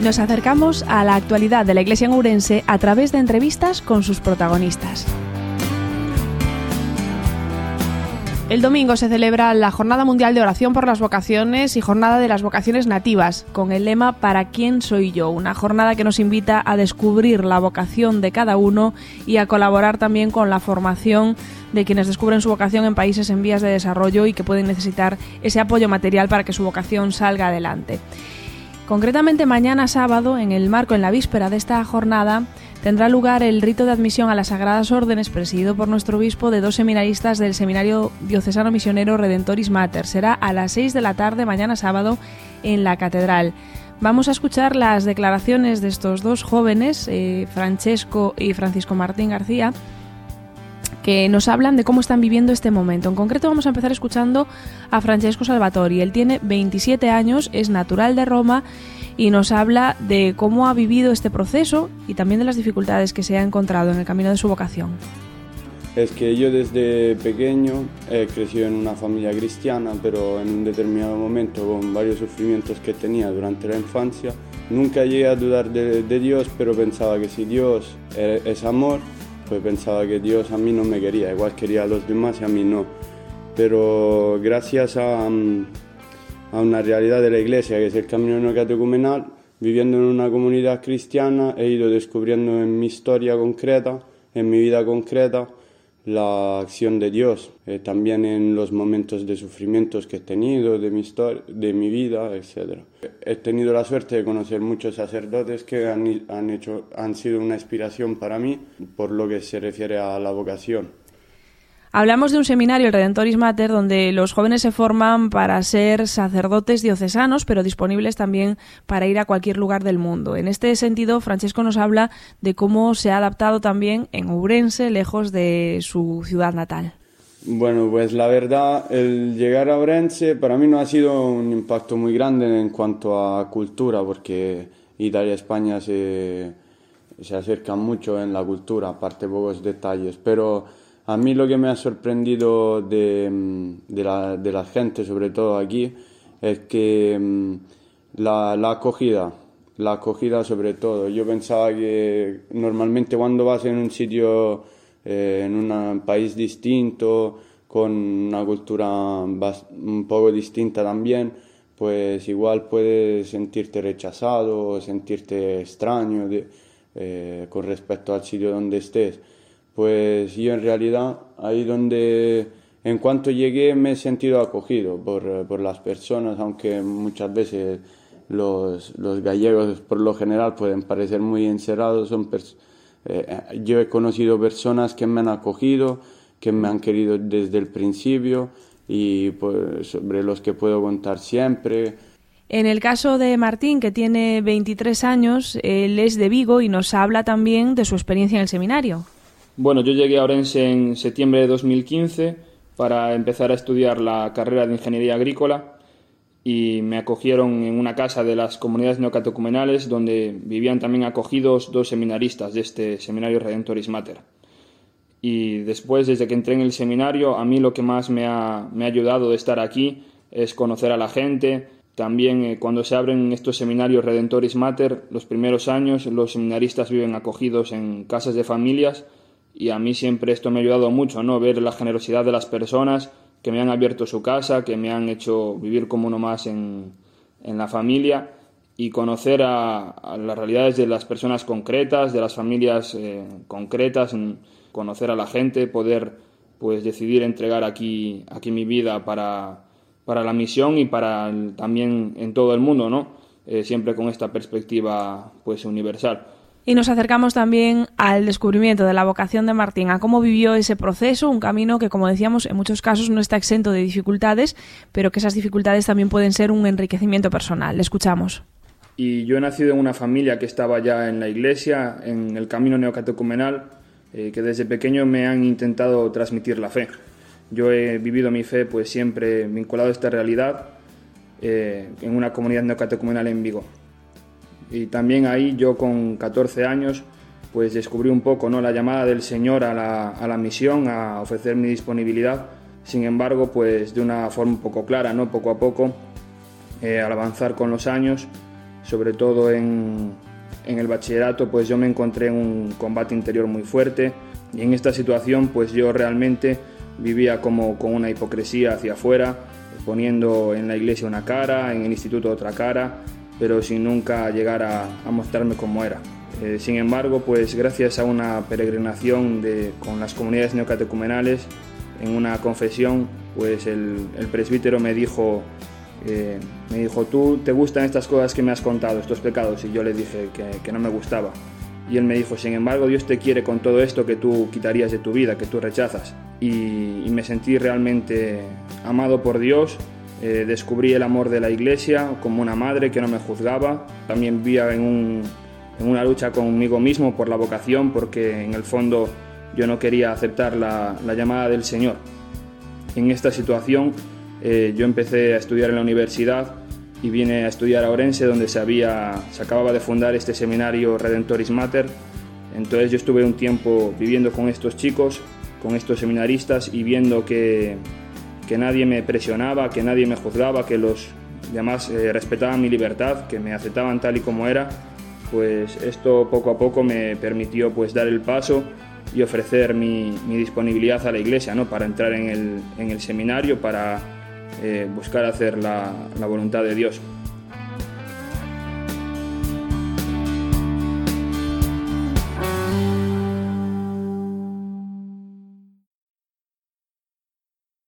Nos acercamos a la actualidad de la Iglesia en Ourense a través de entrevistas con sus protagonistas. El domingo se celebra la Jornada Mundial de Oración por las Vocaciones y Jornada de las Vocaciones Nativas, con el lema ¿Para quién soy yo? Una jornada que nos invita a descubrir la vocación de cada uno y a colaborar también con la formación de quienes descubren su vocación en países en vías de desarrollo y que pueden necesitar ese apoyo material para que su vocación salga adelante. Concretamente mañana sábado, en el marco, en la víspera de esta jornada, tendrá lugar el rito de admisión a las Sagradas Órdenes presidido por nuestro obispo de dos seminaristas del Seminario Diocesano Misionero Redentoris Mater. Será a las 6 de la tarde mañana sábado en la Catedral. Vamos a escuchar las declaraciones de estos dos jóvenes, eh, Francesco y Francisco Martín García, que nos hablan de cómo están viviendo este momento. En concreto vamos a empezar escuchando a Francesco Salvatori. Él tiene 27 años, es natural de Roma y nos habla de cómo ha vivido este proceso y también de las dificultades que se ha encontrado en el camino de su vocación. Es que yo desde pequeño he crecido en una familia cristiana, pero en un determinado momento, con varios sufrimientos que tenía durante la infancia, nunca llegué a dudar de, de Dios, pero pensaba que si Dios es amor, pues pensaba que Dios a mí no me quería, igual quería a los demás y a mí no. Pero gracias a, mm, a una realidad de la iglesia, que es el camino no catecumenal, viviendo en una comunidad cristiana, he ido descubriendo en mi historia concreta, en mi vida concreta, la acción de Dios, eh, también en los momentos de sufrimientos que he tenido, de mi, de mi vida, etc. He tenido la suerte de conocer muchos sacerdotes que han, han, hecho, han sido una inspiración para mí por lo que se refiere a la vocación. Hablamos de un seminario, el Redentoris Mater, donde los jóvenes se forman para ser sacerdotes diocesanos, pero disponibles también para ir a cualquier lugar del mundo. En este sentido, Francesco nos habla de cómo se ha adaptado también en Ourense, lejos de su ciudad natal. Bueno, pues la verdad, el llegar a Ourense para mí no ha sido un impacto muy grande en cuanto a cultura, porque Italia y España se, se acercan mucho en la cultura, aparte pocos detalles, pero a mí lo que me ha sorprendido de, mm, de, la, de la, gente, sobre todo aquí, es que mm, la, la, acogida, la acogida sobre todo. Yo pensaba que normalmente cuando vas en un sitio, eh, en un país distinto, con una cultura un poco distinta también, pues igual puedes sentirte rechazado, sentirte extraño eh, con respecto al sitio donde estés pues yo en realidad ahí donde en cuanto llegué me he sentido acogido por, por las personas, aunque muchas veces los, los, gallegos por lo general pueden parecer muy encerrados, son eh, yo he conocido personas que me han acogido, que me han querido desde el principio y pues, sobre los que puedo contar siempre. En el caso de Martín, que tiene 23 años, él es de Vigo y nos habla también de su experiencia en el seminario. Bueno, yo llegué a Orense en septiembre de 2015 para empezar a estudiar la carrera de Ingeniería Agrícola y me acogieron en una casa de las comunidades neocatecumenales donde vivían también acogidos dos seminaristas de este seminario Redentoris Mater. Y después, desde que entré en el seminario, a mí lo que más me ha, me ha ayudado de estar aquí es conocer a la gente. También eh, cuando se abren estos seminarios Redentoris Mater, los primeros años los seminaristas viven acogidos en casas de familias y a mí siempre esto me ha ayudado mucho, ¿no? Ver la generosidad de las personas que me han abierto su casa, que me han hecho vivir como uno más en, en la familia y conocer a, las realidades de las personas concretas, de las familias eh, concretas, conocer a la gente, poder pues decidir entregar aquí, aquí mi vida para, para la misión y para también en todo el mundo, ¿no? Eh, siempre con esta perspectiva pues universal. Y nos acercamos también al descubrimiento de la vocación de Martín, a cómo vivió ese proceso, un camino que, como decíamos, en muchos casos no está exento de dificultades, pero que esas dificultades también pueden ser un enriquecimiento personal. Le escuchamos. Y yo he nacido en una familia que estaba ya en la iglesia, en el camino neocatecumenal, eh, que desde pequeño me han intentado transmitir la fe. Yo he vivido mi fe pues siempre vinculado a esta realidad eh, en una comunidad neocatecumenal en Vigo y también ahí yo con 14 años pues descubrí un poco ¿no? la llamada del Señor a la, a la misión, a ofrecer mi disponibilidad. Sin embargo, pues de una forma poco clara, ¿no? poco a poco, eh, al avanzar con los años, sobre todo en, en el bachillerato, pues yo me encontré en un combate interior muy fuerte y en esta situación pues yo realmente vivía como con una hipocresía hacia afuera, poniendo en la iglesia una cara, en el instituto otra cara, pero sin nunca llegar a, mostrarme como era. Eh, sin embargo, pues gracias a una peregrinación de, con las comunidades neocatecumenales, en una confesión, pues el, presbítero me dijo, eh, me dijo, ¿tú te gustan estas cosas que me has contado, estos pecados? Y yo le dije que, no me gustaba. Y él me dijo, sin embargo, Dios te quiere con todo esto que tú quitarías de tu vida, que tú rechazas. Y, me sentí realmente amado por Dios. Eh, descubrí el amor de la iglesia como una madre que no me juzgaba. También vivía en, en una lucha conmigo mismo por la vocación, porque en el fondo yo no quería aceptar la, llamada del Señor. En esta situación eh, yo empecé a estudiar en la universidad y vine a estudiar a Orense donde se, había, se acababa de fundar este seminario Redentoris Mater. Entonces yo estuve un tiempo viviendo con estos chicos, con estos seminaristas y viendo que, que nadie me presionaba, que nadie me juzgaba, que los demás eh, respetaban mi libertad, que me aceptaban tal y como era, pues esto poco a poco me permitió pues dar el paso y ofrecer mi, disponibilidad a la iglesia ¿no? para entrar en el, seminario, para eh, buscar hacer la voluntad de Dios.